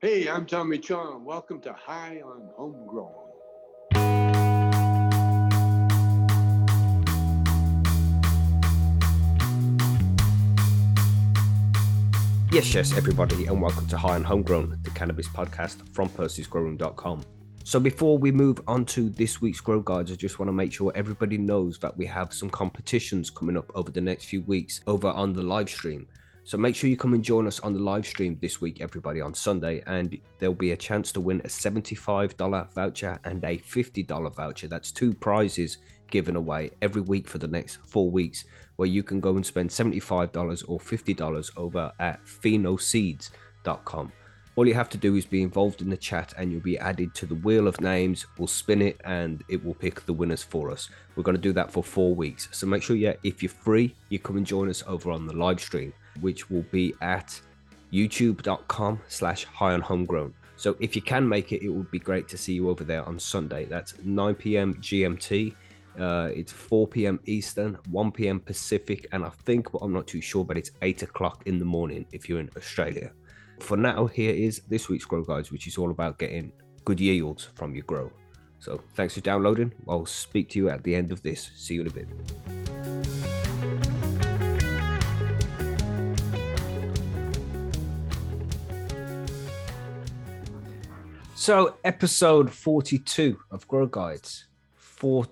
Hey, I'm Tommy Chong. Welcome to High on Homegrown. Yes, yes, everybody, and welcome to High on Homegrown, the cannabis podcast from Percy'sGrowroom.com. So, before we move on to this week's Grow Guides, I just want to make sure everybody knows that we have some competitions coming up over the next few weeks over on the live stream. So, make sure you come and join us on the live stream this week, everybody, on Sunday, and there'll be a chance to win a $75 voucher and a $50 voucher. That's two prizes given away every week for the next four weeks, where you can go and spend $75 or $50 over at phenoseeds.com. All you have to do is be involved in the chat and you'll be added to the wheel of names. We'll spin it and it will pick the winners for us. We're going to do that for four weeks. So make sure, yeah, if you're free, you come and join us over on the live stream, which will be at youtube.com slash high on homegrown. So if you can make it, it would be great to see you over there on Sunday. That's 9 p.m. GMT. Uh, it's 4 p.m. Eastern, 1 p.m. Pacific, and I think, but I'm not too sure, but it's 8 o'clock in the morning if you're in Australia. For now, here is this week's Grow Guides, which is all about getting good yields from your grow. So thanks for downloading. I'll speak to you at the end of this. See you in a bit. So, episode 42 of Grow Guides, 4,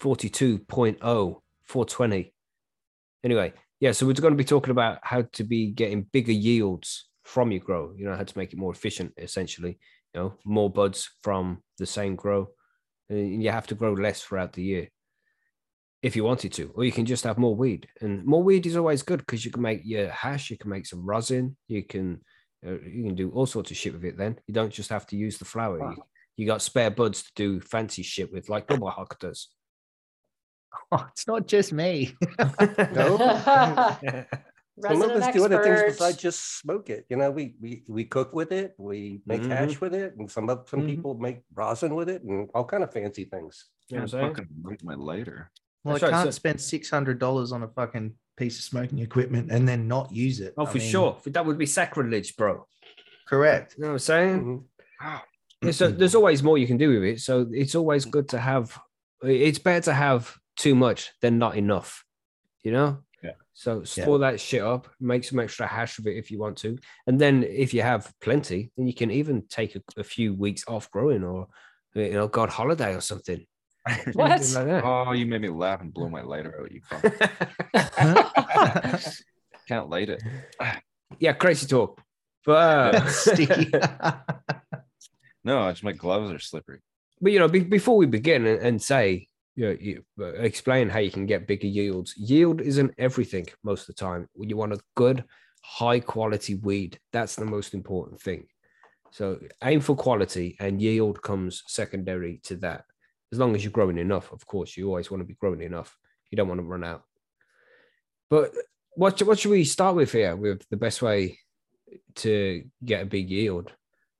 42.0, 420. Anyway, yeah, so we're going to be talking about how to be getting bigger yields from your grow, you know, how to make it more efficient, essentially, you know, more buds from the same grow. And you have to grow less throughout the year if you wanted to, or you can just have more weed. And more weed is always good because you can make your hash, you can make some rosin, you can you can do all sorts of shit with it. Then you don't just have to use the flower. Wow. You, you got spare buds to do fancy shit with, like Double Hawk does. Oh, it's not just me. No, some of Resident us do other things besides just smoke it. You know, we we we cook with it, we make Mhm. hash with it, and some of some Mhm. people make rosin with it, and all kind of fancy things. You know Yeah, what I'm saying? fucking light my lighter. Well, That's I right, can't so- spend six hundred dollars on a fucking piece of smoking equipment and then not use it. Oh, I for mean, sure. That would be sacrilege, bro. Correct. You know what I'm saying? Mhm. Wow. Yeah, so there's always more you can do with it. So it's always good to have. It's better to have too much than not enough. You know. Yeah. So store that shit up. Make some extra hash of it if you want to, and then if you have plenty, then you can even take a, a few weeks off growing, or you know, God holiday or something. What? Like. Oh, you made me laugh and blow my lighter out. You can't light it. yeah, crazy talk. But uh, Sticky. No, it's my gloves are slippery. but you know, be, before we begin and, and say, you, know, you uh, explain how you can get bigger yields. Yield isn't everything most of the time. When you want a good, high quality weed, that's the most important thing. So aim for quality, and yield comes secondary to that. As long as you're growing enough, of course, you always want to be growing enough. You don't want to run out. But what what should we start with here? With the best way to get a big yield?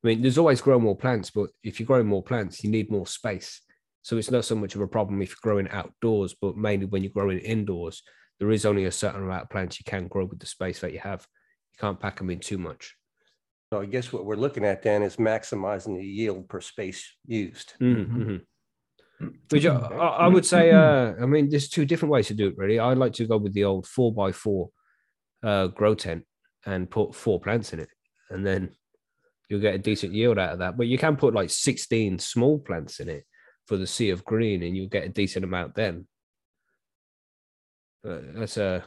I mean, there's always grow more plants, but if you're growing more plants, you need more space. So it's not so much of a problem if you're growing outdoors, but mainly when you're growing indoors, there is only a certain amount of plants you can grow with the space that you have. You can't pack them in too much. So I guess what we're looking at then is maximizing the yield per space used. Mhm. Which I, I I would say, uh, I mean, there's two different ways to do it, really. I'd like to go with the old four by four uh, grow tent and put four plants in it, and then you'll get a decent yield out of that. But you can put like 16 small plants in it for the sea of green, and you'll get a decent amount then. Uh, that's uh,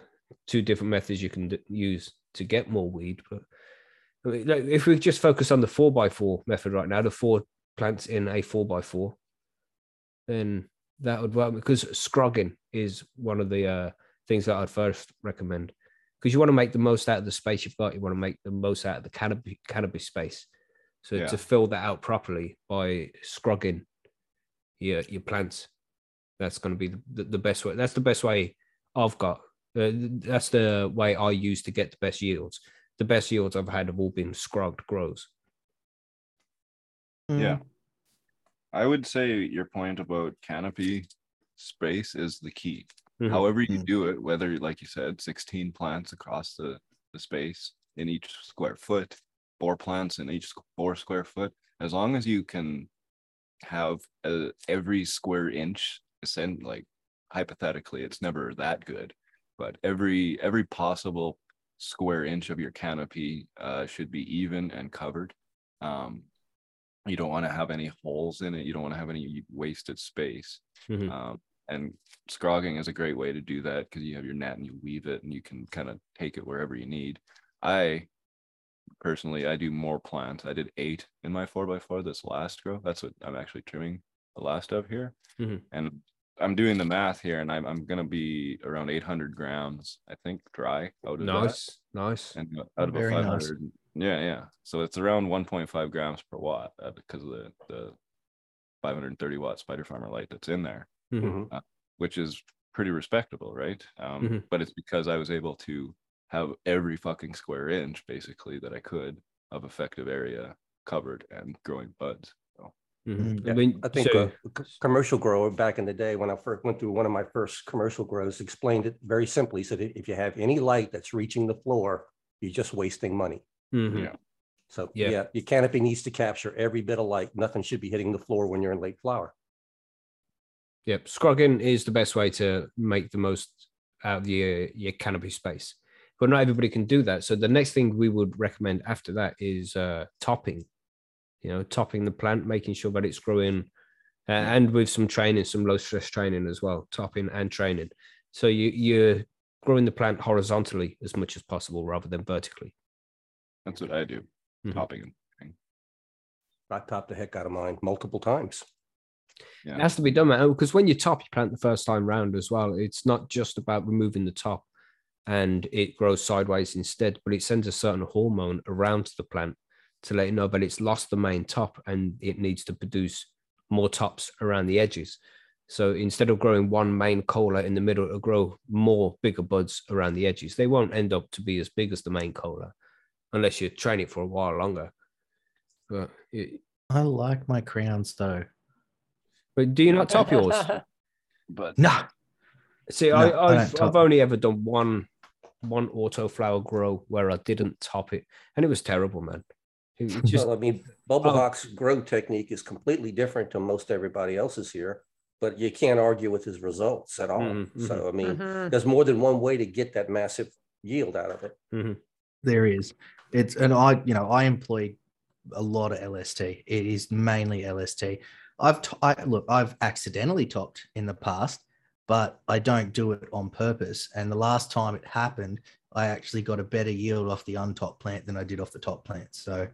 two different methods you can d- use to get more weed. But I mean, like, if we just focus on the four by four method right now, the four plants in a four by four, then that would work because scrogging is one of the uh, things that I'd first recommend because you want to make the most out of the space you've got. You want to make the most out of the canopy canopy space. So Yeah. to fill that out properly by scrogging your your plants, that's going to be the, the, the best way. That's the best way I've got. Uh, that's the way I use to get the best yields. The best yields I've had have all been scrogged grows. Yeah. I would say your point about canopy space is the key. Mhm. However you Mhm. do it, whether like you said, 16 plants across the, the space in each square foot, four plants in each four square foot, as long as you can have uh, every square inch ascend like hypothetically, it's never that good, but every every possible square inch of your canopy uh, should be even and covered. Um, you don't want to have any holes in it. You don't want to have any wasted space. Mhm. Um, and scrogging is a great way to do that because you have your net and you weave it and you can kind of take it wherever you need. I personally, I do more plants. I did eight in my four by four this last grow. That's what I'm actually trimming the last of here. Mhm. And I'm doing the math here and I'm, I'm going to be around 800 grams, I think, dry out of that Nice, nice. and out of Very a nice. 500 yeah yeah so it's around 1.5 grams per watt uh, because of the the 530 watt spider farmer light that's in there Mhm. Mhm. which is pretty respectable right um Mhm. but it's because i was able to have every fucking square inch basically that i could of effective area covered and growing buds so Mhm. Yeah, I mean, I think so- a c- commercial grower back in the day, when I first went through one of my first commercial grows, explained it very simply. He Said if you have any light that's reaching the floor, you're just wasting money. Mhm. yeah So Yeah. yeah, your canopy needs to capture every bit of light. Nothing should be hitting the floor when you're in late flower. Yep, scrogging is the best way to make the most out of your your canopy space, but not everybody can do that. So the next thing we would recommend after that is uh, topping. You know, topping the plant, making sure that it's growing, uh, and with some training, some low stress training as well, topping and training. So you you're growing the plant horizontally as much as possible rather than vertically. That's what i do Mhm. topping and I topped the heck out of mine multiple times. It has to be done, man. Because when you top you plant the first time round as well, it's not just about removing the top and it grows sideways instead, but it sends a certain hormone around to the plant to let it know that it's lost the main top and it needs to produce more tops around the edges. So instead of growing one main cola in the middle, it'll grow more bigger buds around the edges. They won't end up to be as big as the main cola unless you train it for a while longer. But, it, I like my crowns though. but do you not top yours? but No, See, No, I, I I've don't I've only ever done one one auto flower grow where I didn't top it, and it was terrible, man. It, it just Well, I mean, Bubble Oh. Grow technique is completely different to most everybody else's here, but you can't argue with his results at all. Mhm, So, I mean, Mhm. there's more than one way to get that massive yield out of it. there is. It's and I, you know, I employ a lot of LST. It is mainly LST. I've t- I, look, I've accidentally topped in the past, but I don't do it on purpose. And the last time it happened, I actually got a better yield off the untopped plant than I did off the top plant. So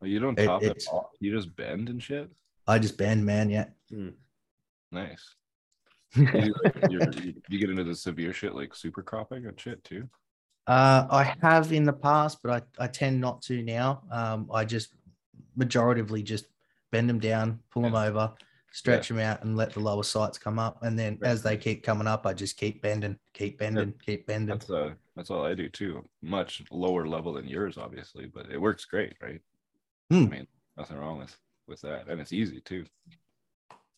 Well, you don't It- top it it's- off. You just bend and shit. I just bend, man, yeah. Hmm. Nice. You, you're, you, you get into the severe shit like super cropping and shit too. Uh, I have in the past, but I, I tend not to now. Um, I just majoritively just bend them down, pull them over, stretch them out, and let the lower sites come up. And then as they keep coming up, I just keep bending, keep bending, keep bending. That's uh that's all I do too. Much lower level than yours, obviously, but it works great, right? Hmm. I mean, nothing wrong with with that, and it's easy too.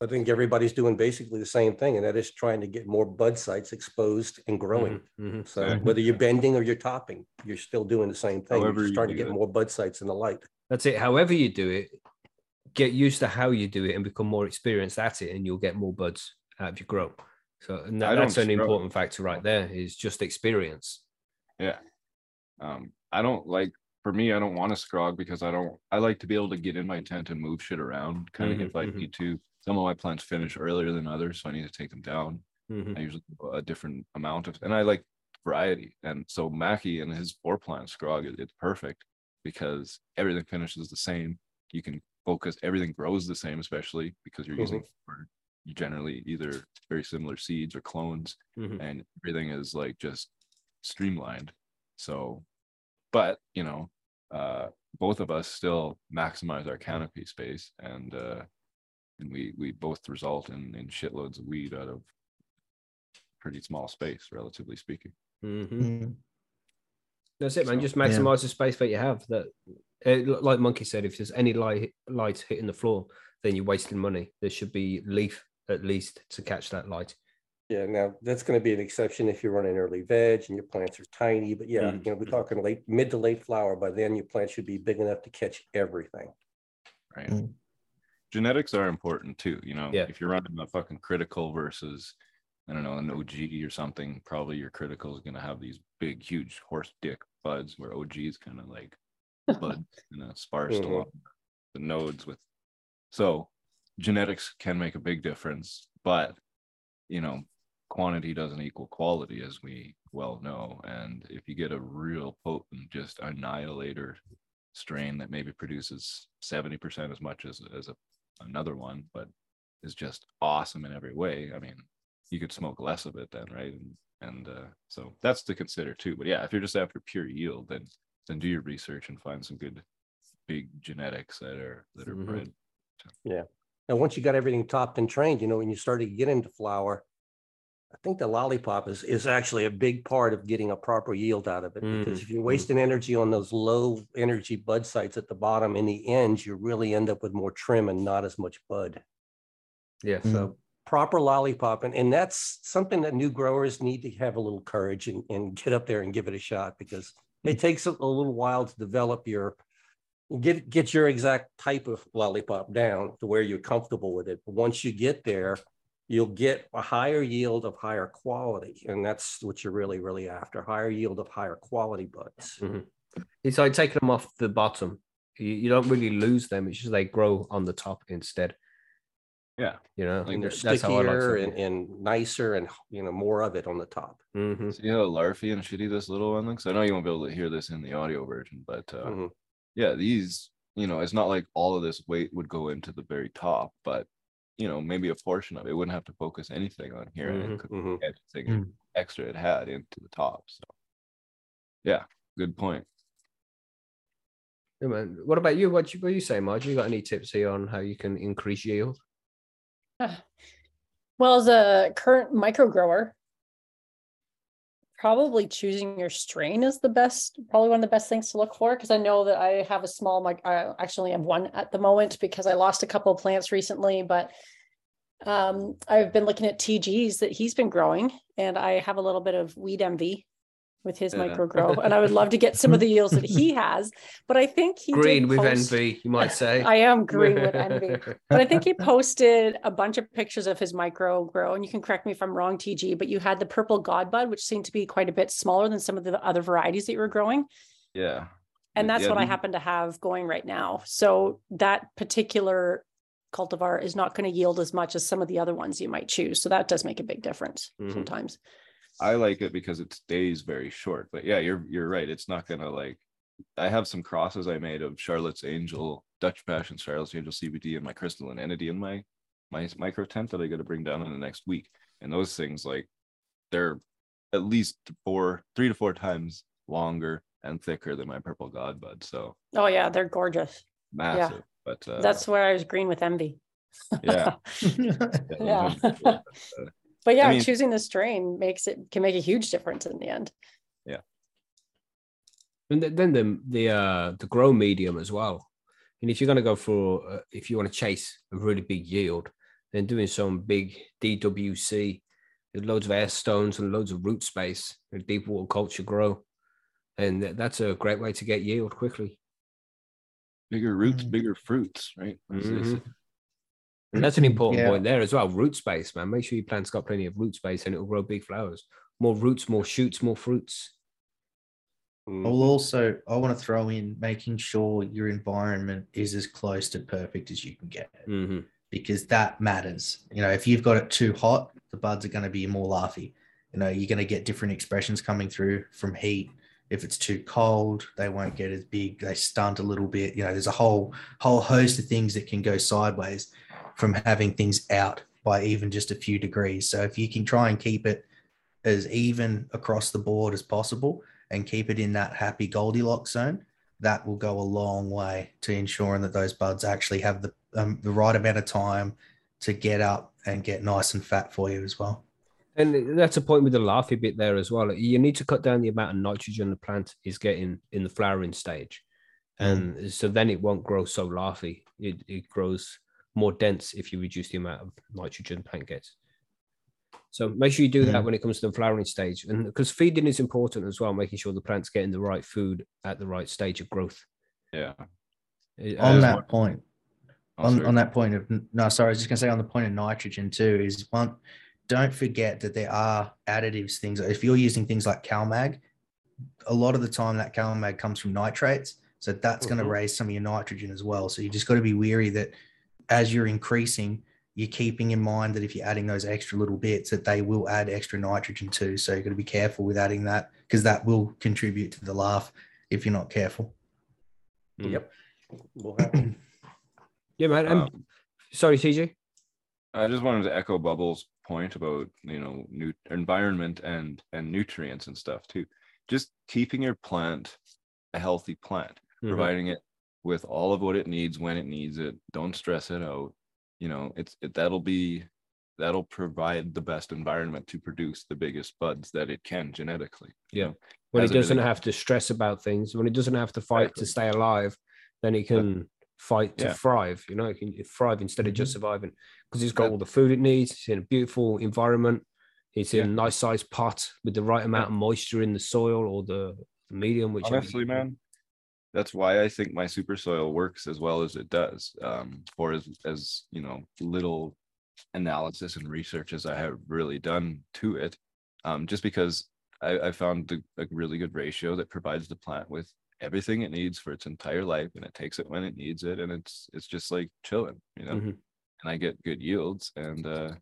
I think everybody's doing basically the same thing, and that is trying to get more bud sites exposed and growing. Mhm, mhm. So Yeah. whether you're bending or you're topping, you're still doing the same thing. However You're you trying to get it. more bud sites in the light. That's it. However you do it, get used to how you do it and become more experienced at it, and you'll get more buds out of your grow. So and that- that's an scrub. important factor right there. Is just experience. Yeah. Um, I don't like for me, I don't want to scrog because I don't I like to be able to get in my tent and move shit around kind of Mhm, if I mhm. need to. Some of my plants finish earlier than others, so I need to take them down. Mhm. I usually do a different amount of, and I like variety. And so Mackie and his four plant scrog, it- it's perfect because everything finishes the same. You can focus, everything grows the same, especially because you're using you generally either very similar seeds or clones, Mhm. and everything is like just streamlined. So, but you know, uh, both of us still maximize our canopy space, and uh, and we we both result in in shitloads of weed out of pretty small space, relatively speaking. Mhm. Mm. That's it, man. So- Just Yeah. maximize the space that you have. That, uh, like Monkey said, if there's any light light hitting the floor, then you're wasting money. There should be leaf at least to catch that light. Yeah, now that's going to be an exception if you're running early veg and your plants are tiny, but yeah, Mm. you know, we're talking late, mid to late flower. By then your plant should be big enough to catch everything. right? Mm. Genetics are important too, you know, Yeah. if you're running a fucking critical versus, I don't know, an OG or something, probably your critical is gonna have these big, huge horse dick buds where OG is kind of like bud, you know, sparse Mhm. along the nodes with. So genetics can make a big difference, but you know, quantity doesn't equal quality, as we well know. And if you get a real potent, just annihilator strain that maybe produces 70% as much as, as a, another one, but is just awesome in every way. I mean, you could smoke less of it then, right? And, and uh, so that's to consider too. But yeah, if you're just after pure yield, then then do your research and find some good big genetics that are that are Mhm. bred. Now, once you got everything topped and trained, you know, when you started to get into flower, I think the lollipop is, is actually a big part of getting a proper yield out of it. Because Mm, if you're mm. wasting energy on those low energy bud sites at the bottom, in the end, you really end up with more trim and not as much bud. Yeah. Mm. So proper lollipop, and, and that's something that new growers need to have a little courage and, and get up there and give it a shot because it takes a, a little while to develop your get get your exact type of lollipop down to where you're comfortable with it. But once you get there, you'll get a higher yield of higher quality, and that's what you're really really after: higher yield of higher quality buds. It's like taking them off the bottom. You, you don't really lose them. It's just they grow on the top instead. Yeah. You know, Like And they're that's how I like stickier and, and nicer, and you know more of it on the top. Mhm. See how larfy and shitty this little one looks? I know you won't be able to hear this in the audio version, but uh, Mhm. yeah, these, you know, it's not like all of this weight would go into the very top, but you know, maybe a portion of it wouldn't have to focus anything on here and Mhm, it could mhm. get anything extra it had into the top. So yeah, good point. Yeah, man. What about you? What you what you say, Marge? You got any tips here on how you can increase yield? Well, as a current micro grower, probably choosing your strain is the best, probably one of the best things to look for. Because I know that I have a small, mic- I actually have one at the moment because I lost a couple of plants recently, but um, I've been looking at TGs that he's been growing, and I have a little bit of weed envy with his Yeah. micro grow, and I would love to get some of the yields that he has. But I think he Green with post- envy, you might say. I am green with envy. But I think he posted a bunch of pictures of his micro grow, and you can correct me if I'm wrong, TG. But you had the purple godbud, which seemed to be quite a bit smaller than some of the other varieties that you were growing, Yeah. and that's Yeah, what I happen to have going right now. So that particular cultivar is not going to yield as much as some of the other ones you might choose. So that does make a big difference Mhm. sometimes. I like it because it stays very short. But yeah, you're you're right. It's not gonna like I have some crosses I made of Charlotte's Angel, Dutch Passion, Charlotte's Angel CBD, and my crystalline entity in my my micro tent that I gotta bring down in the next week. And those things like they're at least four, three to four times longer and thicker than my purple god bud. So Oh yeah, they're gorgeous. massive. But uh, That's where I was green with envy. yeah. Yeah. are- But yeah, mean- choosing the strain makes it can make a huge difference in the end. Yeah and then the the uh the grow medium as well. And if you're going to go for uh, if you want to chase a really big yield, then doing some big DWC with loads of air stones and loads of root space, a deep water culture grow, and th- that's a great way to get yield quickly. bigger roots, Mm. bigger fruits, right? As they say. Mhm. And that's an important Yeah. point there as well. Root space, man. Make sure your plant's got plenty of root space, and it'll grow big flowers. More roots, more shoots, more fruits. Mhm. I'll also I want to throw in making sure your environment is as close to perfect as you can get hmm because that matters. You know, if you've got it too hot, the buds are going to be more larfy. You know, you're going to get different expressions coming through from heat. If it's too cold, they won't get as big. They stunt a little bit. You know, there's a whole whole host of things that can go sideways from having things out by even just a few degrees. So if you can try and keep it as even across the board as possible and keep it in that happy Goldilocks zone, that will go a long way to ensuring that those buds actually have the um, the right amount of time to get up and get nice and fat for you as well. And that's a point with the larfy bit there as well. You need to cut down the amount of nitrogen the plant is getting in the flowering stage. And so then it won't grow so larfy. It, it grows more dense if you reduce the amount of nitrogen the plant gets. So make sure you do that Mhm. when it comes to the flowering stage, and because feeding is important as well, making sure the plant's getting the right food at the right stage of growth. Yeah. On that point, Oh, on, sorry. on that point of no, sorry, I was just gonna say on the point of nitrogen too is one. Don't forget that there are additives. Things if you're using things like CalMag, a lot of the time that CalMag comes from nitrates, so that's going to raise some of your nitrogen as well. So you just got to be weary that as you're increasing, you're keeping in mind that if you're adding those extra little bits, that they will add extra nitrogen too. So you've got to be careful with adding that because that will contribute to the larf if you're not careful. Mm. Yep. Yeah, man. And Um, sorry, CJ. I just wanted to echo Bubbles' point about you know new environment and and nutrients and stuff too. Just keeping your plant a healthy plant, Mhm. providing it with all of what it needs when it needs it. Don't stress it out. You know, it's it, that'll be that'll provide the best environment to produce the biggest buds that it can genetically. Yeah. know? when it doesn't have to stress about things, when it doesn't have to fight Exactly. to stay alive, then it can fight to Yeah. thrive. You know, he can thrive instead of just Mhm. surviving because it's got Yeah. all the food it needs. He's in a beautiful environment. It's in Yeah. a nice sized pot with the right amount of moisture in the soil or the, the medium. Which honestly man that's why i think my super soil works as well as it does um, for as as you know little analysis and research as i have really done to it um, just because i, I found the, a really good ratio that provides the plant with everything it needs for its entire life and it takes it when it needs it and it's it's just like chilling you know Mhm. and i get good yields and uh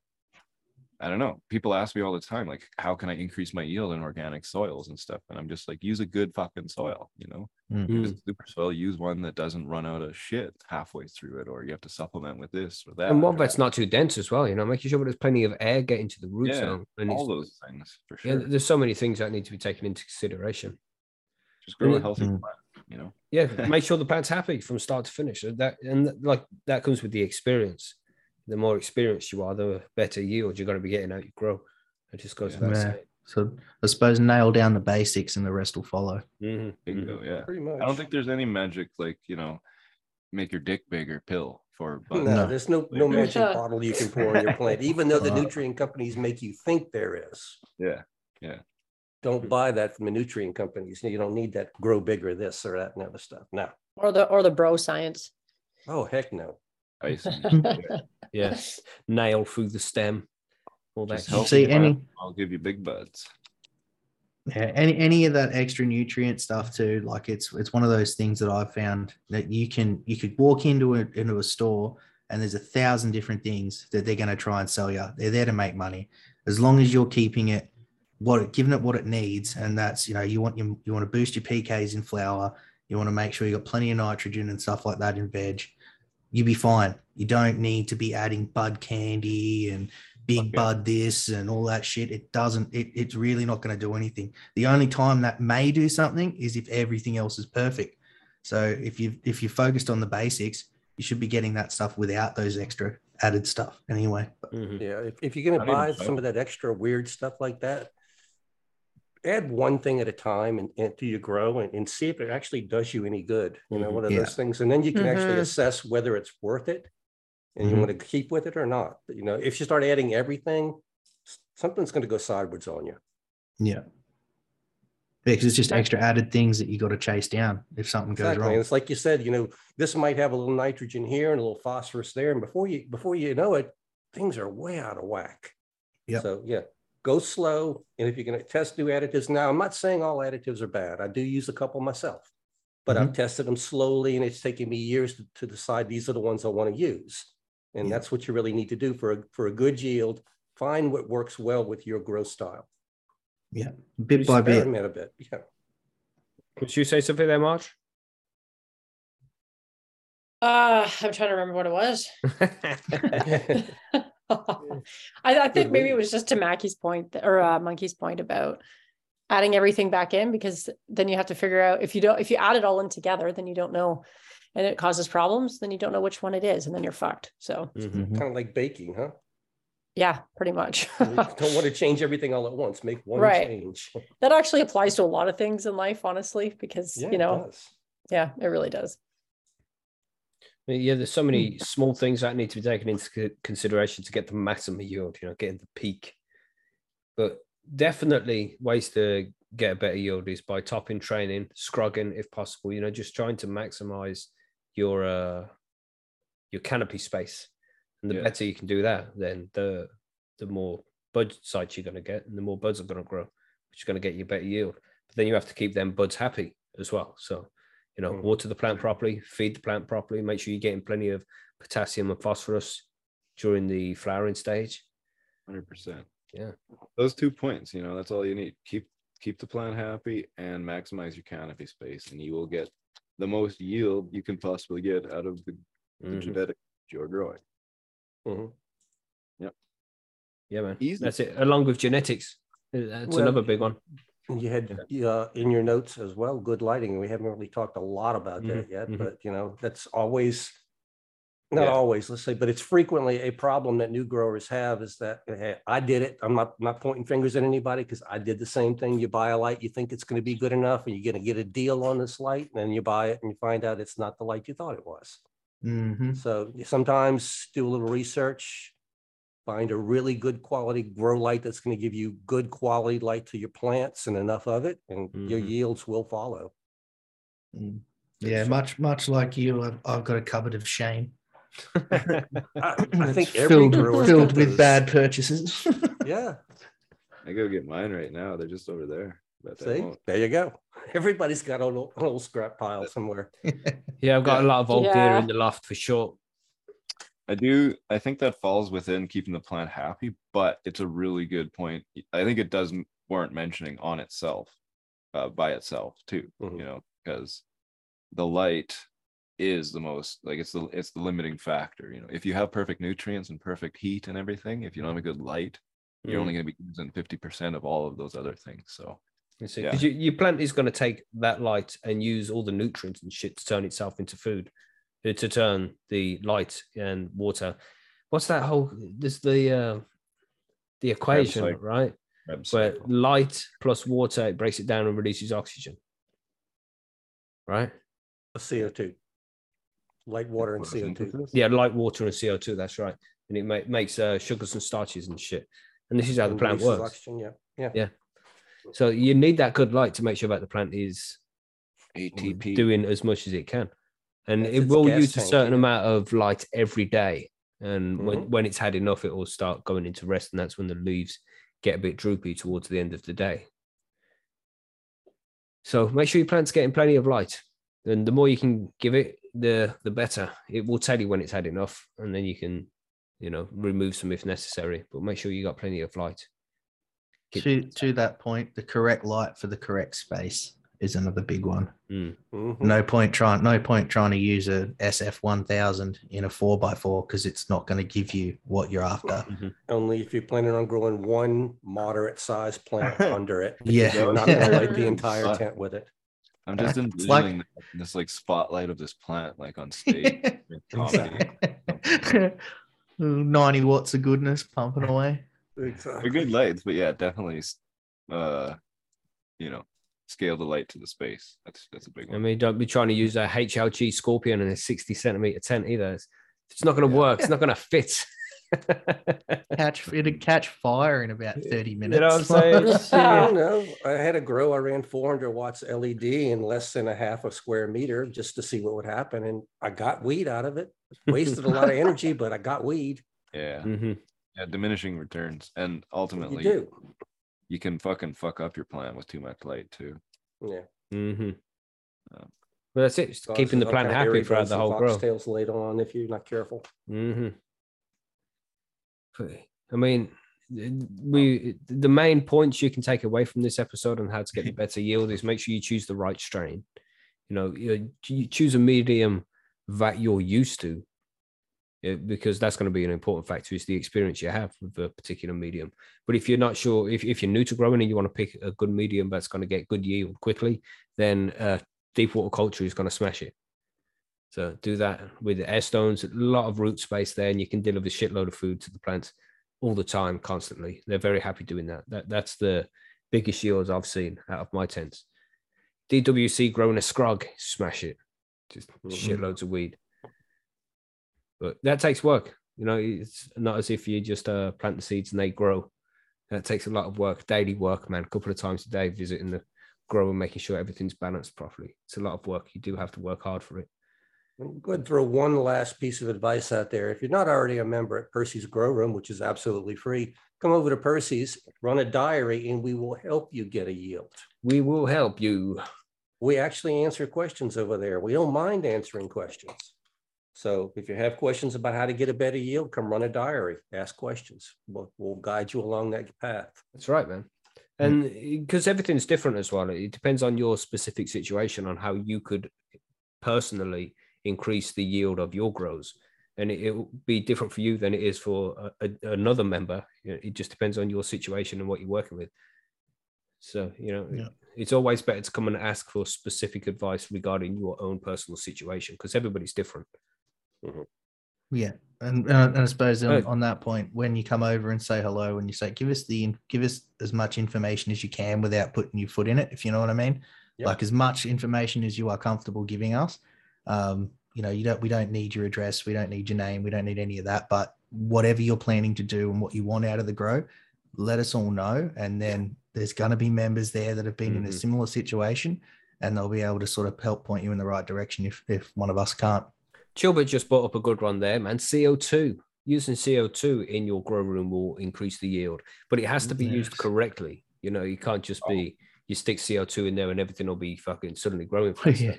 I don't know. People ask me all the time, like, how can I increase my yield in organic soils and stuff? And I'm just like, use a good fucking soil, you know? Mm. Mm. If it's super soil, use one that doesn't run out of shit halfway through it, or you have to supplement with this or that. and one that's not too dense as well. You know, making sure there's plenty of air getting to the root Yeah, zone. And all those things for sure. yeah, there's so many things that need to be taken into consideration. Just grow and a healthy Mm. plant, you know? yeah make sure the plant's happy from start to finish and that and like that comes with the experience the more experienced you are the better yield you're going to be getting out you grow it just goes Yeah. without Yeah. saying. So I suppose nail down the basics and the rest will follow. Mhm, Bingo, mhm. yeah. Pretty much. I don't think there's any magic like, you know, make your dick bigger pill for No. No. there's no no magic bottle you can pour in your plant, even though the nutrient companies make you think there is. Yeah. Yeah. Don't buy that from the nutrient companies. You don't need that grow bigger this or that and other stuff. No. Or the or the bro science. Oh heck no. Ice yes nail through the stem all that help See, any- plant, I'll give you big buds. Yeah, any any of that extra nutrient stuff too. Like it's it's one of those things that I've found that you can you could walk into a into a store and there's a thousand different things that they're going to try and sell you. They're there to make money. As long as you're keeping it what it giving it what it needs, and that's you know you want you, you want to boost your PKs in flower. You want to make sure you got plenty of nitrogen and stuff like that in veg. You'll be fine. You don't need to be adding bud candy and big Okay. bud this and all that shit. It doesn't. It, it's really not going to do anything. The only time that may do something is if everything else is perfect. So if you if you're focused on the basics, you should be getting that stuff without those extra added stuff anyway. Mhm. Yeah, if, if you're gonna Not buy some of that extra weird stuff like that, add one thing at a time and, and do you grow and, and see if it actually does you any good. You know, Mhm. one of Yeah. those things, and then you can actually Mhm. assess whether it's worth it, and you Mhm. want to keep with it or not. You know, if you start adding everything, something's going to go sideways on you. Yeah. Because it's just extra added things that you got to chase down if something goes Exactly, and wrong. it's like you said, you know, this might have a little nitrogen here and a little phosphorus there, and before you before you know it, things are way out of whack. Yeah. So yeah, go slow, and if you're going to test new additives, now I'm not saying all additives are bad. I do use a couple myself, but I've tested them slowly, and it's taken me years to, to decide these are the ones I want to use, and Yeah. that's what you really need to do for a for a good yield. Find what works well with your growth style. Yeah, bit by bit. A bit. Yeah. Could you say something there, Marge? Uh, I'm trying to remember what it was. I, I think maybe it was just to Mackey's point or uh, Monkey's point about adding everything back in because then you have to figure out if you don't if you add it all in together then you don't know and it causes problems then you don't know which one it is and then you're fucked so Mhm. Mhm. kind of like baking, huh? yeah pretty much don't want to change everything all at once. Make one Right. change. that actually applies to a lot of things in life honestly because Yeah, you it know does. yeah it really does Yeah, there's so many small things that need to be taken into consideration to get the maximum yield. You know, getting the peak But definitely ways to get a better yield is by topping training, scrogging if possible. You know, just trying to maximize your uh your canopy space. And the Yeah. better you can do that, then the the more bud sites you're going to get, and the more buds are going to grow, which is going to get you better yield. But then you have to keep them buds happy as well. So, you know, Mhm. water the plant properly, feed the plant properly, make sure you're getting plenty of potassium and phosphorus during the flowering stage. Hundred percent. Yeah. Those two points, you know, that's all you need. Keep keep the plant happy and maximize your canopy space, and you will get the most yield you can possibly get out of the, the Mhm. genetic you're growing. Mhm. Yeah, man. Easy. That's it. Along with genetics, Uh, that's Well, another big one. You had uh, in your notes as well, good lighting. We haven't really talked a lot about Mhm, that yet, mhm. but you know, that's always, not Yeah. always, let's say, but it's frequently a problem that new growers have is that, hey, I did it. I'm not, not pointing fingers at anybody because I did the same thing. You buy a light, you think it's going to be good enough and you're going to get a deal on this light and then you buy it and you find out it's not the light you thought it was. hmm So sometimes do a little research, find a really good quality grow light that's going to give you good quality light to your plants and enough of it, and your Mhm. yields will follow. Mm. Yeah, much much like you, I've, I've got a cupboard of shame. I, I think every filled, filled with those. bad purchases. Yeah, I go get mine right now. They're just over there. But see, there you go. Everybody's got a little, a little scrap pile somewhere. Yeah, I've got a lot of old gear in the loft for sure. I do. I think that falls within keeping the plant happy, but it's a really good point. I think it does warrant mentioning on itself, uh, by itself too. Mhm. You know, because the light is the most like it's the it's the limiting factor. You know, if you have perfect nutrients and perfect heat and everything, if you don't have a good light, you're Mm. only going to be using fifty percent of all of those other things. So Because Yeah. you, your plant is going to take that light and use all the nutrients and shit to turn itself into food, to turn the light and water. What's that whole? There's the uh, the equation, cycle. right? Krebs Where light plus water it breaks it down and releases oxygen, right? A CO2. Light water and CO2. Yeah, light, water, and CO two. That's right, and it ma- makes uh, sugars and starches and shit. And this is how the plant works. oxygen, Yeah, yeah. Yeah. So you need that good light to make sure that the plant is ATP. doing as much as it can. And it will use a certain yeah. amount of light every day. And when, Mhm. when it's had enough, it will start going into rest. And that's when the leaves get a bit droopy towards the end of the day. So make sure your plant's are getting plenty of light. And the more you can give it, the the better. It will tell you when it's had enough. And then you can, you know, remove some if necessary. But make sure you got plenty of light. Keep- to to that point, the correct light for the correct space is another big one. Mm. Mhm. No point trying no point trying to use a SF one thousand in a four x four because it's not going to give you what you're after. Only if you're planning on growing one moderate sized plant under it. Yeah. You're not gonna light the entire tent with it. I'm just It's like- this like spotlight of this plant like on stage. in comedy. Ninety watts of goodness pumping away. They're good lights, but yeah, definitely uh you know, scale the light to the space. That's that's a big one. I mean, don't be trying to use a HLG Scorpion in a 60 centimeter tent either. It's, it's not going to work. It's not going to fit. Catch it'd catch fire in about thirty minutes. You know what I'm saying? I don't know. I had a grow. I ran 400 watts LED in less than a half a square meter just to see what would happen, and I got weed out of it. Wasted a lot of energy, but I got weed. Yeah. hmm Yeah, diminishing returns. And You ultimately do. You can fucking fuck up your plant with too much light too. Yeah. Mm-hmm. Um, But that's it. Just keeping the plant happy throughout the whole growth. Foxtails later on if you're not careful. hmm I mean, we the main points you can take away from this episode on how to get the better yield is make sure you choose the right strain. You know, you, you choose a medium that you're used to, yeah, because that's going to be an important factor. Is the experience you have with a particular medium. But if you're not sure, if, if you're new to growing and you want to pick a good medium that's going to get good yield quickly, then uh, deep water culture is going to smash it. So do that with the air stones, a lot of root space there, and you can deliver a shitload of food to the plants all the time, constantly. They're very happy doing that. That that's the biggest yields I've seen out of my tents. DWC growing a scrog, smash it. Just Mhm. shitloads of weed. But that takes work. You know, it's not as if you just uh, plant the seeds and they grow. It takes a lot of work, daily work, man. A couple of times a day, visiting the grower, making sure everything's balanced properly. It's a lot of work. You do have to work hard for it. I'm going to throw one last piece of advice out there. If you're not already a member at Percy's Grow Room, which is absolutely free, come over to Percy's, run a diary, and we will help you get a yield. We will help you. We actually answer questions over there. We don't mind answering questions. So if you have questions about how to get a better yield, come run a diary, ask questions. We'll, we'll guide you along that path. That's right, man. Mm-hmm. And eh, because everything's different as well, it depends on your specific situation on how you could personally increase the yield of your grows. And it, will be different for you than it is for a, a- another member. It just depends on your situation and what you're working with. So, you know, Yeah. it's always better to come and ask for specific advice regarding your own personal situation because everybody's different. Yeah, and and, I suppose on, on that point, when you come over and say hello, and you say, give us the give us as much information as you can without putting your foot in it, if you know what I mean. Yeah. Like as much information as you are comfortable giving us. Um, you know, you don't we don't need your address, we don't need your name, we don't need any of that. But whatever you're planning to do and what you want out of the grow, let us all know. And then there's going to be members there that have been in a Mhm. similar situation, and they'll be able to sort of help point you in the right direction if if one of us can't. Chilbert just brought up a good one there, man. CO2. Using CO2 in your grow room will increase the yield, but it has to be mm, used correctly. You know, you can't just Oh. be you stick CO2 in there and everything will be fucking suddenly growing faster. yeah.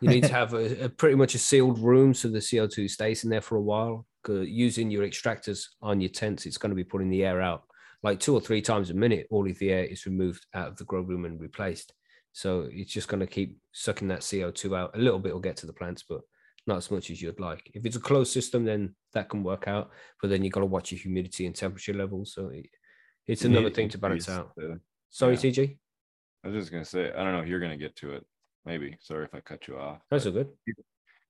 You need to have a, a pretty much a sealed room so the CO2 stays in there for a while. Using your extractors on your tents, it's going to be putting the air out like two or three times a minute. All of the air is removed out of the grow room and replaced. So it's just going to keep sucking that CO2 out. A little bit will get to the plants, but not as much as you'd like. If it's a closed system, then that can work out. But then you got to watch your humidity and temperature levels. So it, it's You need another thing to balance out. the- Sorry, yeah. TG. I was just gonna say, I don't know if you're gonna get to it. Maybe. Sorry if I cut you off. That's all good.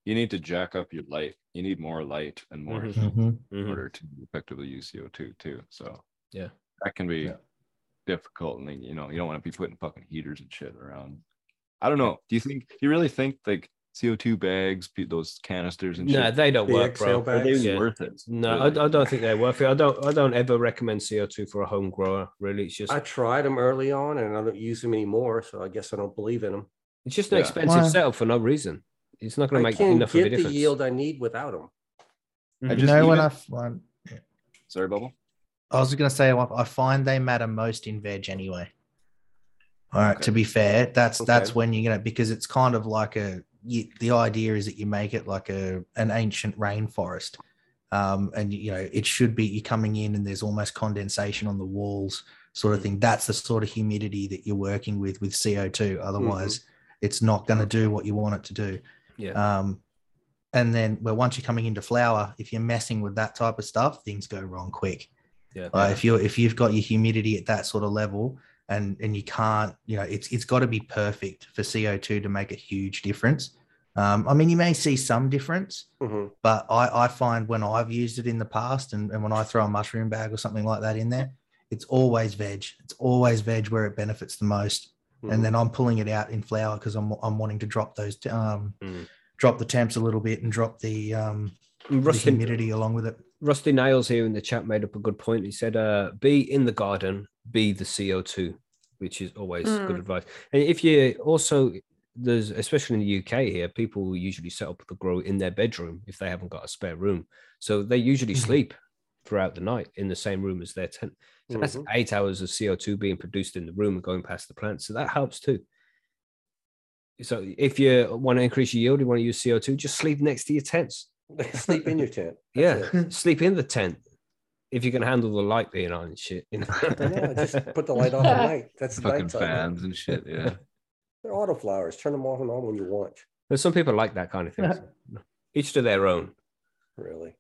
You need to jack up your light. You need more light and more Mhm. heat Mhm. in Mhm. order to effectively use CO2 too. So Yeah. that can be Yeah. difficult. And you know, you don't want to be putting fucking heaters and shit around. I don't know. Do you think do you really think like CO2 bags, those canisters and No, shit, they don't The work, exhale bro. are they? Yeah. worth it? No, I, really? I don't think they're worth it. I don't. I don't ever recommend CO2 for a home grower. Really, it's just I tried them early on and I don't use them anymore. So I guess I don't believe in them. it's just an Yeah. expensive Why? setup for no reason. It's not going to make can't enough of a get the yield I need without them. I Mhm. You just know when even- I find Sorry, bubble. I was going to say I I find they matter most in veg anyway. All right. Okay. To be fair, that's that's when you're gonna because it's kind of like a you, the idea is that you make it like a an ancient rainforest, um, and you know it should be you're coming in and there's almost condensation on the walls, sort of thing. That's the sort of humidity that you're working with with CO2. Otherwise, it's not going to do what you want it to do. Yeah. Um, and then, well, once you're coming into flower, if you're messing with that type of stuff, things go wrong quick. Yeah. Uh, if you're if you've got your humidity at that sort of level, and and you can't, you know, it's it's got to be perfect for CO2 to make a huge difference. Um, I mean, you may see some difference, Mhm. but I, I find when I've used it in the past, and, and when I throw a mushroom bag or something like that in there, it's always veg. It's always veg where it benefits the most. Mhm. And then I'm pulling it out in flower because I'm I'm wanting to drop those um, Mm. drop the temps a little bit and drop the um, the humidity along with it. Rusty Nails here in the chat made up a good point. He said, uh, "Be in the garden, be the CO2," which is always good Mm. advice. And if you also there's especially in the UK here, people usually set up the grow in their bedroom if they haven't got a spare room, so they usually Mhm. sleep throughout the night in the same room as their tent. So that's Mhm. eight hours of CO2 being produced in the room and going past the plant. So that helps too. So if you want to increase your yield, you want to use CO2, just sleep next to your tents. Sleep in your tent. Yeah, it. sleep in the tent if you can handle the light being on and shit. You know? I know, just put the light on at night. That's Fucking nighttime. fans and shit. Yeah. They're autoflowers. Turn them off and on when you want. There's some people like that kind of thing. so, Each to their own. Really.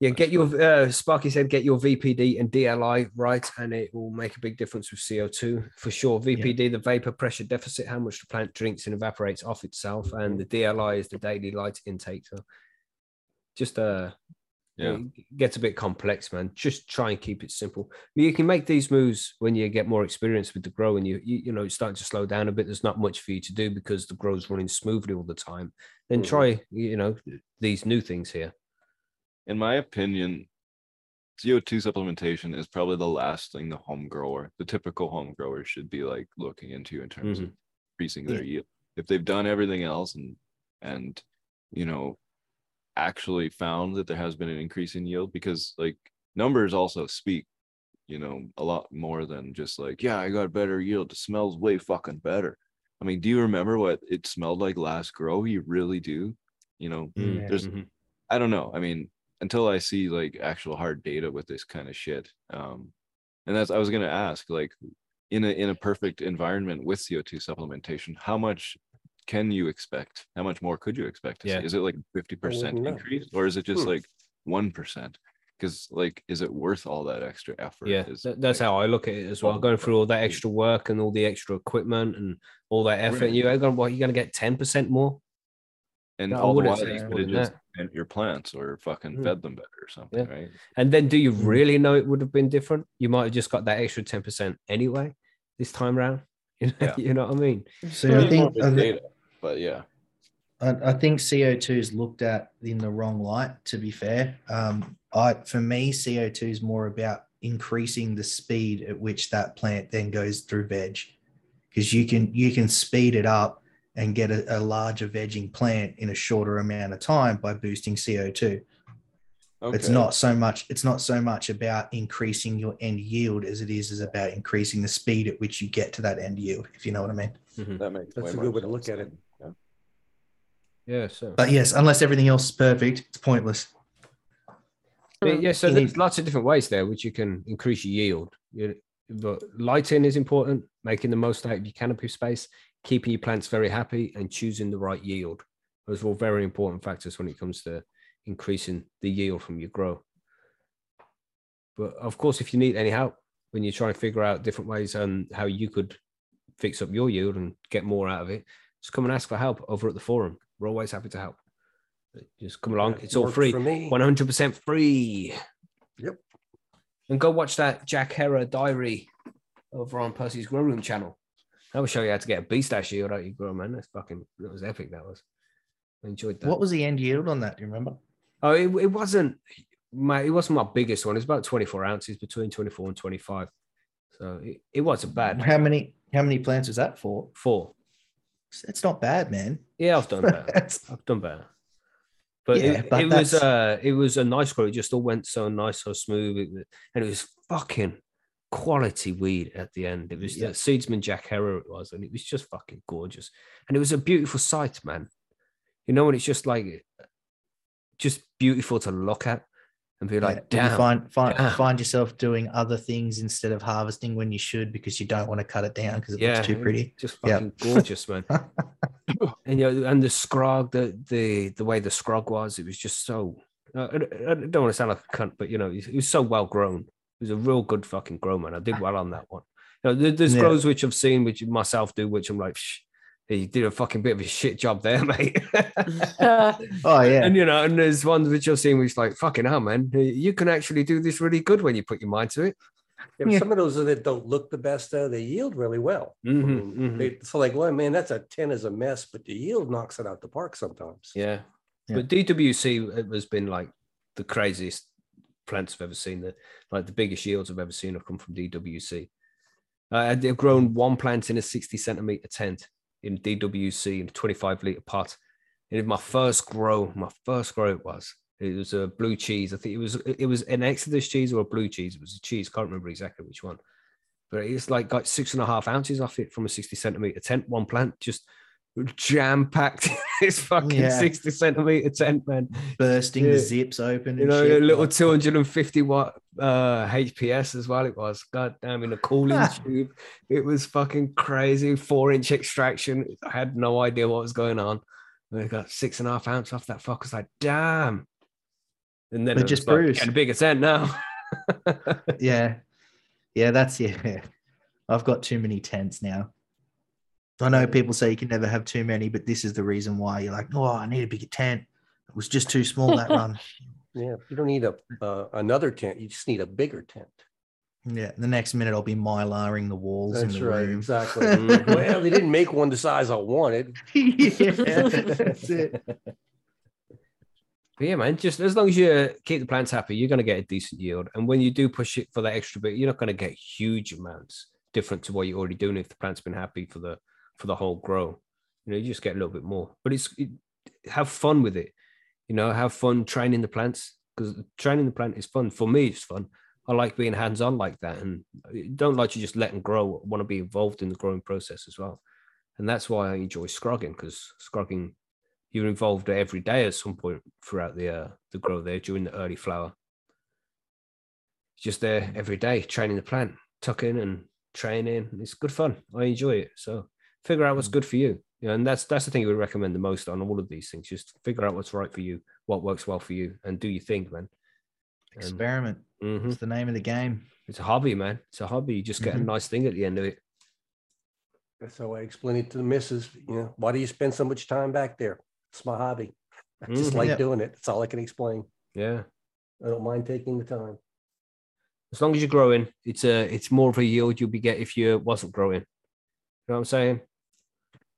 Yeah, get your uh, Sparky said get your VPD and DLI right, and it will make a big difference with CO2 for sure. VPD, the vapor pressure deficit, how much the plant drinks and evaporates off itself, and the DLI is the daily light intake. So just uh, Yeah. it gets a bit complex, man. Just try and keep it simple. You can make these moves when you get more experience with the grow, and you you, you know it's starting to slow down a bit. There's not much for you to do because the grow's running smoothly all the time. Then Mhm. try you know these new things here. in my opinion, CO2 supplementation is probably the last thing the home grower, the typical home grower should be like looking into in terms of increasing their yield. If they've done everything else and and you know actually found that there has been an increase in yield because like numbers also speak you know a lot more than just like yeah i got better yield it smells way fucking better i mean do you remember what it smelled like last grow you really do you know Yeah. there's Mhm. I don't know. I mean, until I see like actual hard data with this kind of shit. Um, and that's I was gonna ask, like, in a in a perfect environment with CO2 supplementation, how much can you expect? How much more could you expect to Yeah. see? Is it like 50% increase or is it just Hmm. like one percent? Because like, is it worth all that extra effort? Yeah, Is, that's like, how I look at it as well. Going through all that extra work and all the extra equipment and all that effort, Right. you ain't gonna what? You're gonna get ten percent more. and No, all the wouldn't while you could have just that. your plants or fucking Mm. fed them better or something, Yeah. right? And then, do you Mm. really know it would have been different? You might have just got that extra ten percent anyway this time round. You know, Yeah. you know what I mean? So Yeah, I think big I, thi- data, but yeah. I I think CO2 is looked at in the wrong light. To be fair, um, I for me CO2 is more about increasing the speed at which that plant then goes through veg, because you can you can speed it up and get a, a larger vegging plant in a shorter amount of time by boosting CO2. okay. It's not so much it's not so much about increasing your end yield as it is is about increasing the speed at which you get to that end yield. If you know what I mean. That makes That's way a good way to look sense at it. Yeah. So But yes, unless everything else is perfect, it's pointless. But yeah, so there's lots of different ways there which you can increase your yield. You- But lighting is important, making the most out of your canopy space, keeping your plants very happy, and choosing the right yield. Those are all very important factors when it comes to increasing the yield from your grow. But of course, if you need any help when you're trying to figure out different ways and how you could fix up your yield and get more out of it, just come and ask for help over at the forum. We're always happy to help. Just come along. It's all free. For me. 100% free. Yep. And go watch that Jack Herer diary over on Percy's Grow Room channel. That will show you how to get a beast ash yield out of your grow, man. That's fucking, that was epic. That was. I enjoyed that. What was the end yield on that? Do you remember? Oh, it, it wasn't my, it wasn't my biggest one. It's about 24 ounces between 24 and 25. So it, it wasn't bad. How many how many plants was that for? Four. It's not bad, man. Yeah, I've done better. I've done better. But Yeah, it, but it was uh it was a nice grow. It just all went so nice, so smooth. It, and it was fucking quality weed at the end. It was Yeah. seedsman Jack Herer it was, and it was just fucking gorgeous. And it was a beautiful sight, man. You know, when it's just like just beautiful to look at and be Yeah, like, you damn. find find damn. find yourself doing other things instead of harvesting when you should because you don't want to cut it down because it yeah, looks too pretty. Just Yeah. fucking gorgeous, man. and you know, and the scrog, the the the way the scrog was, it was just so. I, I- I don't want to sound like a cunt, but you know, it was so well grown. It was a real good fucking grow, man. I did ah. well on that one. You know, there's Yeah. grows which I've seen, which myself do, which I'm like, Shh, you did a fucking bit of a shit job there, mate. Oh yeah. and you know, and there's ones which I've seen which is like fucking hell, man. You can actually do this really good when you put your mind to it. Yeah, Yeah. Some of those that don't look the best, though, they yield really well. I Mhm, mean, mhm. they- so like, well, man, that's a 10 is a mess, but the yield knocks it out the park sometimes. Yeah. Yeah. But DWC it has been like the craziest plants I've ever seen. The like the biggest yields I've ever seen have come from DWC. Uh, they've grown one plant in a 60 centimeter tent in DWC in a 25 liter pot. And my first grow, my first grow it was. It was a blue cheese. I think it was it was an Exodus cheese or a blue cheese. It was a cheese. Can't remember exactly which one. But it's like got six and a half ounces off it from a 60 centimeter tent. One plant just jam packed this fucking Yeah. 60 centimeter tent, man. Bursting Yeah. the zips open. You know, shit. a little like- 250 watt uh HPS as well. It was god damn in a cooling tube. It was fucking crazy. Four inch extraction. I had no idea what was going on. And I got six and a half ounce off that fuck. I was like, damn. And then But it just just like, Bruce. getting a bigger tent now. yeah. Yeah, that's yeah. I've got too many tents now. I know people say you can never have too many, but this is the reason why you're like, oh, I need a bigger tent. It was just too small that run. Yeah, you don't need a uh, another tent. You just need a bigger tent. Yeah, the next minute I'll be mylaring the walls That's the right, room. exactly. Well, they didn't make one the size I wanted. yeah, that's it. But yeah, man, just as long as you keep the plants happy, you're going to get a decent yield. And when you do push it for that extra bit, you're not going to get huge amounts different to what you're already doing if the plant's been happy for the for the whole grow. You know, you just get a little bit more. But it's it, have fun with it. You know, have fun training the plants because training the plant is fun. For me, it's fun. I like being hands on like that, and don't like to just let them grow. I want to be involved in the growing process as well, and that's why I enjoy scrogging because scrogging you're involved every day at some point throughout the uh, the grow there during the early flower. Just there every day, training the plant, tucking and training. It's good fun. I enjoy it. So figure out what's good for you. You know, and that's that's the thing we recommend the most on all of these things. Just figure out what's right for you, what works well for you, and do your thing, man. And- Experiment. Mhm. It's the name of the game. It's a hobby, man. It's a hobby. You just get a Mhm. nice thing at the end of it. That's how I explain it to the missus, you know, why do you spend so much time back there? It's my hobby. I just Mhm. like Yeah. doing it. That's all I can explain. Yeah. I don't mind taking the time. As long as you're growing, it's a it's more of a yield you'll be get if you wasn't growing. You know what I'm saying?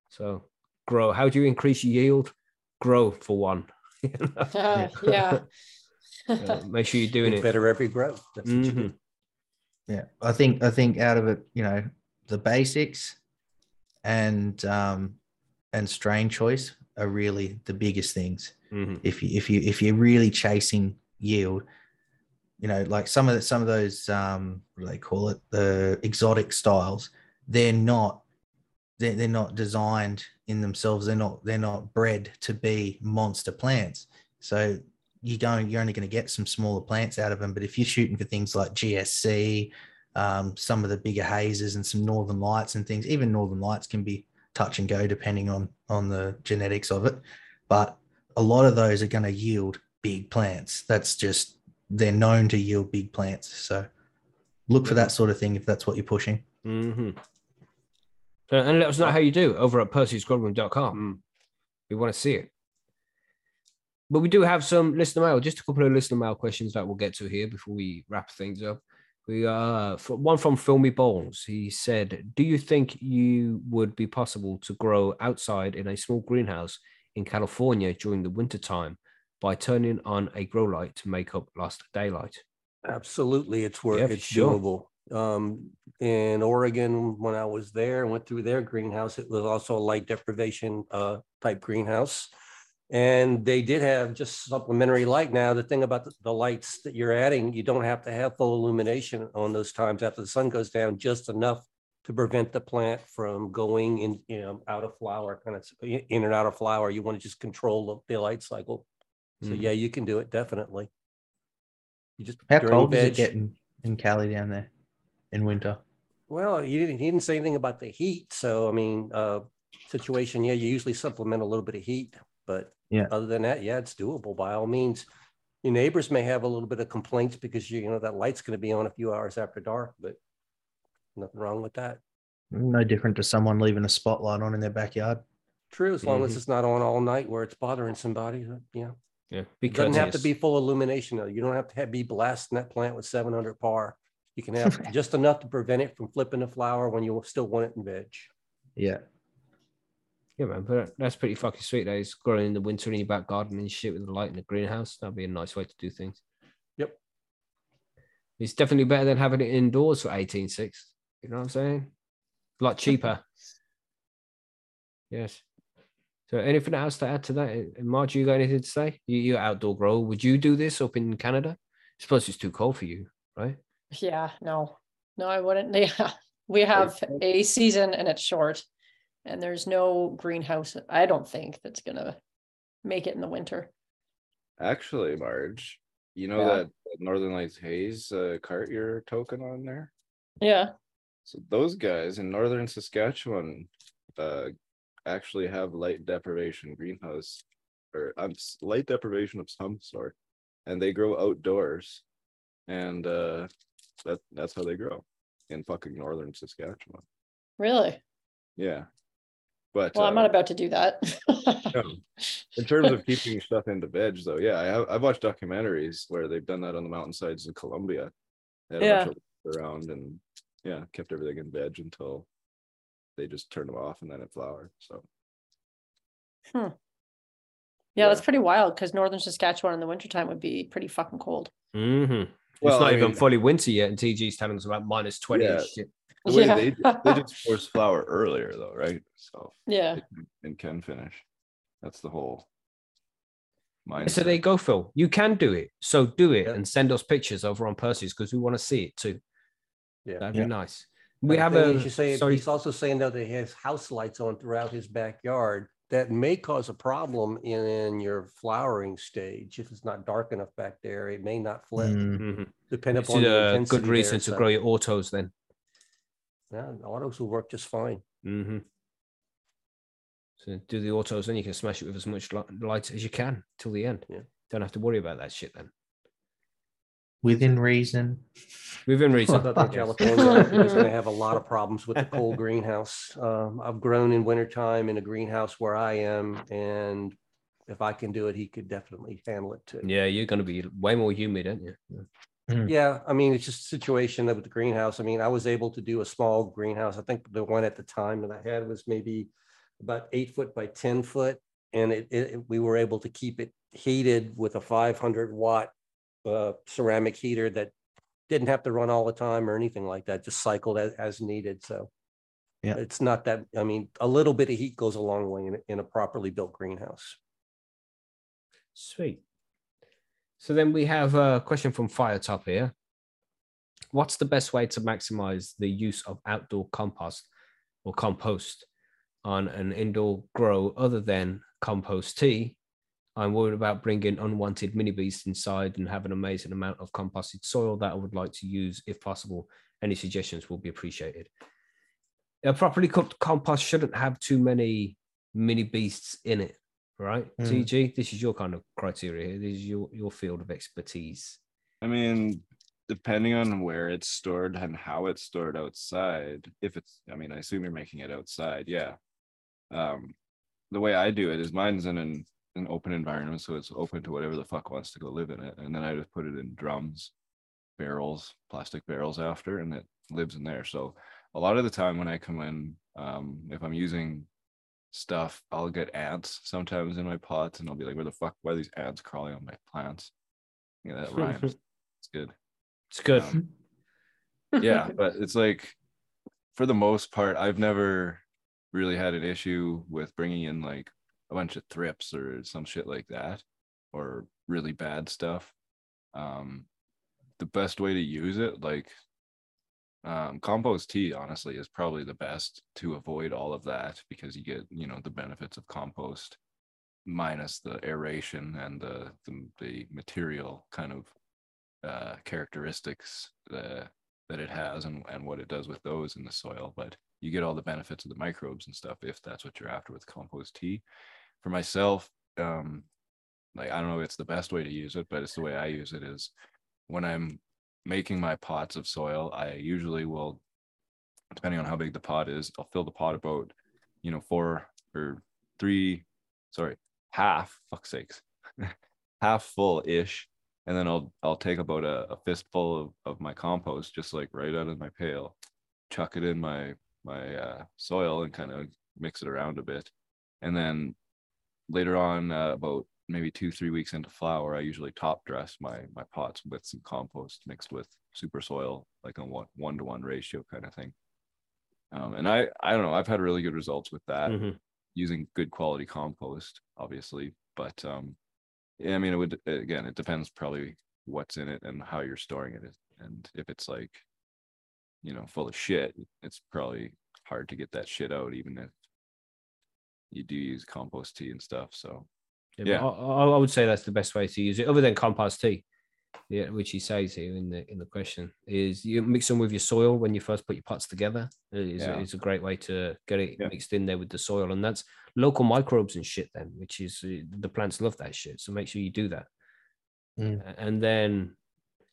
So grow. How do you increase yield? Grow for one. You know? Uh, yeah. Uh, make sure you're doing Get it. better every grow. That's what you do. Mhm. Yeah, I think I think out of it, you know, the basics and um and strain choice are really the biggest things. Mhm. If you if you if you're really chasing yield, you know, like some of the, some of those um what do they call it, the exotic styles, they're not they're, they're not designed in themselves. They're not they're not bred to be monster plants. So you're going you're only going to get some smaller plants out of them. But if you're shooting for things like GSC, um, some of the bigger hazes and some northern lights and things, even northern lights can be touch and go depending on on the genetics of it. But a lot of those are going to yield big plants. That's just they're known to yield big plants. So look for that sort of thing if that's what you're pushing. Mhm. Uh, and let us know how you do over at percysgrowroom.com. Mm. We want to see it. But we do have some listener mail, just a couple of listener mail questions that we'll get to here before we wrap things up. We uh one from Filmy Balls. He said, "Do you think you would be possible to grow outside in a small greenhouse in California during the winter time by turning on a grow light to make up lost daylight?" Absolutely, it's where Yeah, it's sure. doable. Um, in Oregon, when I was there, and went through their greenhouse, it was also a light deprivation uh type greenhouse. And they did have just supplementary light. Now, the thing about the, the lights that you're adding, you don't have to have full illumination on those times after the sun goes down, just enough to prevent the plant from going in, you know, out of flower, kind of in and out of flower. You want to just control the, the light cycle. So Mhm. yeah, you can do it definitely. You just How cold is it getting in Cali down there in winter? Well, he didn't, he didn't say anything about the heat. So, I mean, uh, situation, yeah, you usually supplement a little bit of heat, but Yeah. other than that, yeah, it's doable by all means. Your neighbors may have a little bit of complaints because you, you know, that light's going to be on a few hours after dark, but nothing wrong with that. No different to someone leaving a spotlight on in their backyard. True, as long as Mhm. it's not on all night where it's bothering somebody, yeah. Yeah, Because It doesn't have to be full illumination though. You don't have to have, be blasting that plant with seven hundred par. You can have just enough to prevent it from flipping the flower when you still want it in veg. Yeah. Yeah, man, but that's pretty fucking sweet. That is growing in the winter in your back garden and shit with the light in the greenhouse. That'd be a nice way to do things. Yep. It's definitely better than having it indoors for 18.6. You know what I'm saying? A lot cheaper. yes. So anything else to add to that? Uh, Marge, you got anything to say? You, you're outdoor grower. Would you do this up in Canada? I suppose it's too cold for you, right? Yeah, no, no, I wouldn't. Yeah, we have a season and it's short. And there's no greenhouse, I don't think that's gonna make it in the winter. Actually, Marge, you know Yeah. that Northern Lights Haze uh, cart you're token on there? Yeah, So those guys in northern Saskatchewan uh actually have light deprivation greenhouse or um, light deprivation of some sort. And they grow outdoors. And uh that that's how they grow in fucking northern Saskatchewan. really? Yeah. But Well, I'm uh, not about to do that. in terms of keeping stuff into veg though, yeah, I have I've watched documentaries where they've done that on the mountainsides in Colombia. They had a bunch of around and yeah, kept everything in veg until they just turned them off and then it flowered. So Hmm. Yeah, that's pretty wild because northern Saskatchewan in the wintertime would be pretty fucking cold. Mm-hmm. Well, it's not I even mean- fully winter yet, and TG's telling us about minus 20 Yeah. shit. The way Yeah. they, they just force flower earlier though, right? So Yeah. can- and can finish. That's the whole. So mindset. there you go, Phil. You can do it. So do it Yeah. and send us pictures over on Percy's because we want to see it too. Yeah. That'd Yeah. be nice. We The have a is, you say sorry. he's also saying though that he has house lights on throughout his backyard. That may cause a problem in your flowering stage. If it's not dark enough back there, it may not flip, Mm. Mhm. depending It's upon the a intensity good reason there, to so- grow your autos then. Yeah, autos will work just fine. Mm-hmm. So do the autos, then you can smash it with as much li- light as you can till the end. Yeah. Don't have to worry about that shit then. Within reason. Within reason. Southern yes. California is going to have a lot of problems with the cold greenhouse. Um, I've grown in wintertime in a greenhouse where I am, and if I can do it, he could definitely handle it too. Yeah, you're going to be way more humid, aren't you? Yeah. Yeah, I mean, it's just a situation that with the greenhouse. I mean, I was able to do a small greenhouse. I think the one at the time that I had was maybe about eight foot by ten foot, and it, it we were able to keep it heated with a five hundred watt uh, ceramic heater that didn't have to run all the time or anything like that. Just cycled as, as needed. So Yeah. it's not that. I mean, a little bit of heat goes a long way in, a- in a properly built greenhouse. Sweet. So then we have a question from Firetop here. What's the best way to maximize the use of outdoor compost or compost on an indoor grow other than compost tea? I'm worried about bringing unwanted mini beasts inside and have an amazing amount of composted soil that I would like to use if possible. Any suggestions will be appreciated. A properly cooked compost shouldn't have too many mini beasts in it, right? Mm. TG, this is your kind of criteria here. This is your, your field of expertise. I mean, depending on where it's stored and how it's stored outside, if it's, I mean, I assume you're making it outside, yeah. Um, the way I do it is mine's in an, an open environment, so it's open to whatever the fuck wants to go live in it, and then I just put it in drums, barrels, plastic barrels after, and it lives in there. So a lot of the time when I come in, um, if I'm using stuff, I'll get ants sometimes in my pots, and I'll be like, "Where the fuck? Why are these ants crawling on my plants?" Yeah, that rhymes. It's good. It's good. Um, yeah, but it's like for the most part, I've never really had an issue with bringing in like a bunch of thrips or some shit like that, or really bad stuff. Um, the best way to use it, like um, compost tea, honestly, is probably the best to avoid all of that because you get you know the benefits of compost minus the aeration and the the, the material kind of uh, characteristics uh, that it has and, and what it does with those in the soil. But you get all the benefits of the microbes and stuff if that's what you're after with compost tea. For myself, um, like I don't know if it's the best way to use it, but it's the way I use it is when I'm making my pots of soil, I usually will, depending on how big the pot is, I'll fill the pot about, you know, four or three, sorry, half, fuck sakes, half full ish and then I'll I'll take about a, a fistful of, of my compost, just like right out of my pail, chuck it in my my uh, soil and kind of mix it around a bit, and then later on, uh, about maybe two three weeks into flower, I usually top dress my my pots with some compost mixed with super soil, like a one one to one ratio kind of thing. Um, and I I don't know, I've had really good results with that Mhm. using good quality compost, obviously, but um yeah, I mean, it would again. It depends probably what's in it and how you're storing it, and if it's like, you know, full of shit, it's probably hard to get that shit out, even if you do use compost tea and stuff. So Yeah, Yeah. I, I- I would say that's the best way to use it, other than compost tea. Yeah, which he says here in the in the question is you mix them with your soil when you first put your pots together. It's, Yeah. it's a great way to get it Yeah. mixed in there with the soil, and that's local microbes and shit. Then, which is uh, the plants love that shit. So make sure you do that, Mm. And then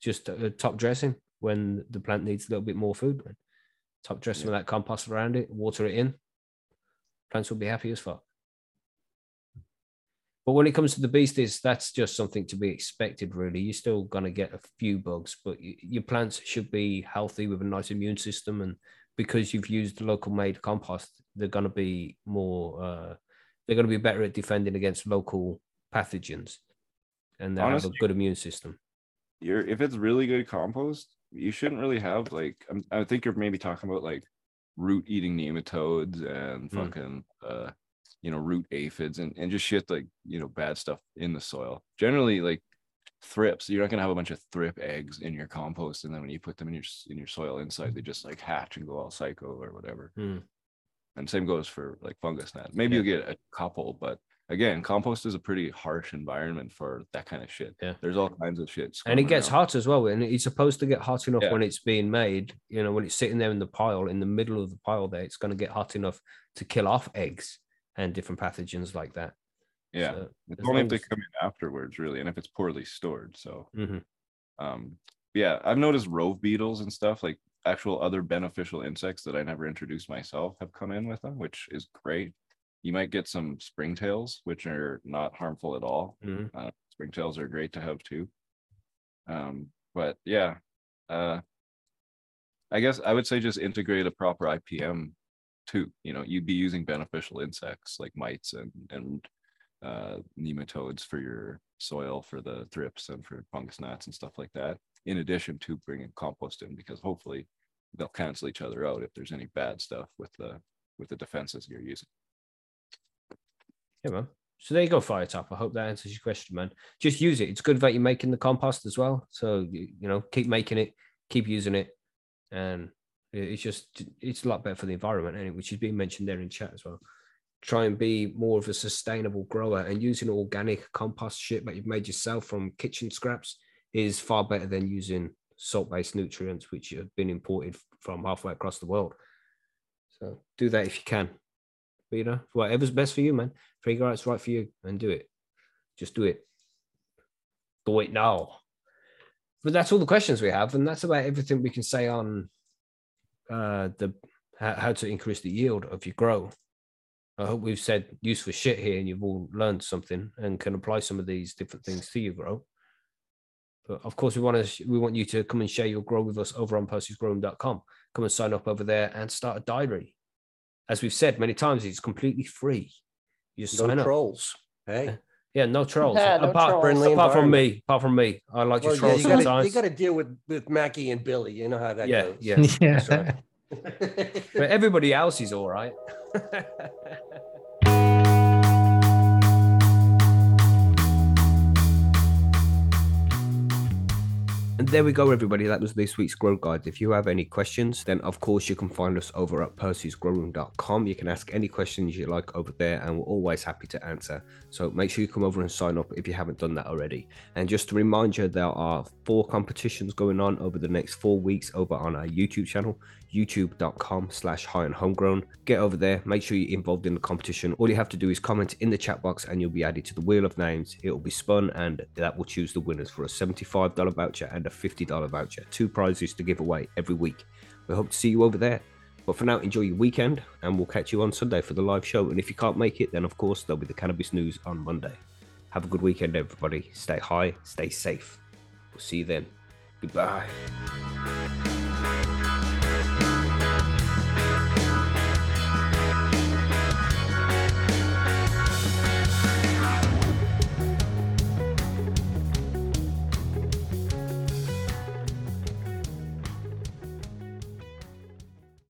just uh, top dressing when the plant needs a little bit more food. Top dressing some of that compost around it, water it in. Plants will be happy as fuck. But when it comes to the beasties, that's just something to be expected, really. You're still going to get a few bugs, but your plants should be healthy with a nice immune system. And because you've used local made compost, they're going to be more, uh, they're going to be better at defending against local pathogens, and they have a good immune system. you're if it's really good compost, you shouldn't really have like I'm, I think you're maybe talking about like root eating nematodes and Hmm. fucking uh you know root aphids and, and just shit like you know bad stuff in the soil. Generally like thrips, you're not gonna have a bunch of thrip eggs in your compost and then when you put them in your in your soil inside they just like hatch and go all psycho or whatever. Hmm. And same goes for like fungus gnat. Maybe Yeah. you'll get a couple, but again, compost is a pretty harsh environment for that kind of shit. Yeah. There's all kinds of shit. and it gets around. hot as well and it's supposed to get hot enough Yeah. when it's being made you know when it's sitting there in the pile in the middle of the pile there it's going to get hot enough to kill off eggs and different pathogens like that Yeah. So, It's only if they come in afterwards, really, and if it's poorly stored. So, mhm. um, yeah, I've noticed rove beetles and stuff like actual other beneficial insects that I never introduced myself have come in with them, which is great. You might get some springtails, which are not harmful at all. Mhm. Uh, springtails are great to have too. Um, but yeah, uh, I guess I would say just integrate a proper IPM too. You know, you'd be using beneficial insects like mites and and uh, nematodes for your soil for the thrips and for fungus gnats and stuff like that. In addition to bringing compost in, because hopefully they'll cancel each other out if there's any bad stuff with the with the defenses you're using. Yeah man. So there you go fire top i hope that answers your question man. Just use it. It's good that you're making the compost as well. So you, you know keep making it keep using it. And it's just it's a lot better for the environment anyway, which is being mentioned there in chat as well. Try and be more of a sustainable grower and using organic compost shit that you've made yourself from kitchen scraps is far better than using salt-based nutrients which have been imported from halfway across the world. So do that if you can but you know whatever's best for you man. Figure out what's right for you and do it. Just do it. Do it now. But that's all the questions we have and that's about everything we can say on uh the how, how to increase the yield of your grow. I hope we've said useful shit here and you've all learned something and can apply some of these different things to your grow. But of course we want to we want you to come and share your grow with us over on percysgrowroom.com come and sign up over there and start a diary as we've said many times it's completely free you just No sign up trolls. Hey, yeah no trolls Yeah, no apart, trolls. Apart from me apart from me i like to well, yeah, troll you gotta, sometimes you gotta deal with with Mackie and Billy. You know how that yeah goes. yeah that's right. but everybody else is all right And there we go, everybody. That was this week's Grow Guide. If you have any questions, then of course you can find us over at percysgrowroom.com. You can ask any questions you like over there, and we're always happy to answer. So make sure you come over and sign up if you haven't done that already. And just to remind you, there are four competitions going on over the next four weeks over on our YouTube channel, youtube.com slash high and homegrown. Get over there, make sure you're involved in the competition. All you have to do is comment in the chat box and you'll be added to the wheel of names. It will be spun and that will choose the winners for a $75 voucher and a $50 voucher. Two prizes to give away every week. We hope to see you over there. But for now, enjoy your weekend and we'll catch you on Sunday for the live show. And if you can't make it, then of course there'll be the cannabis news on Monday. Have a good weekend, everybody. Stay high, stay safe. We'll see you then. Goodbye.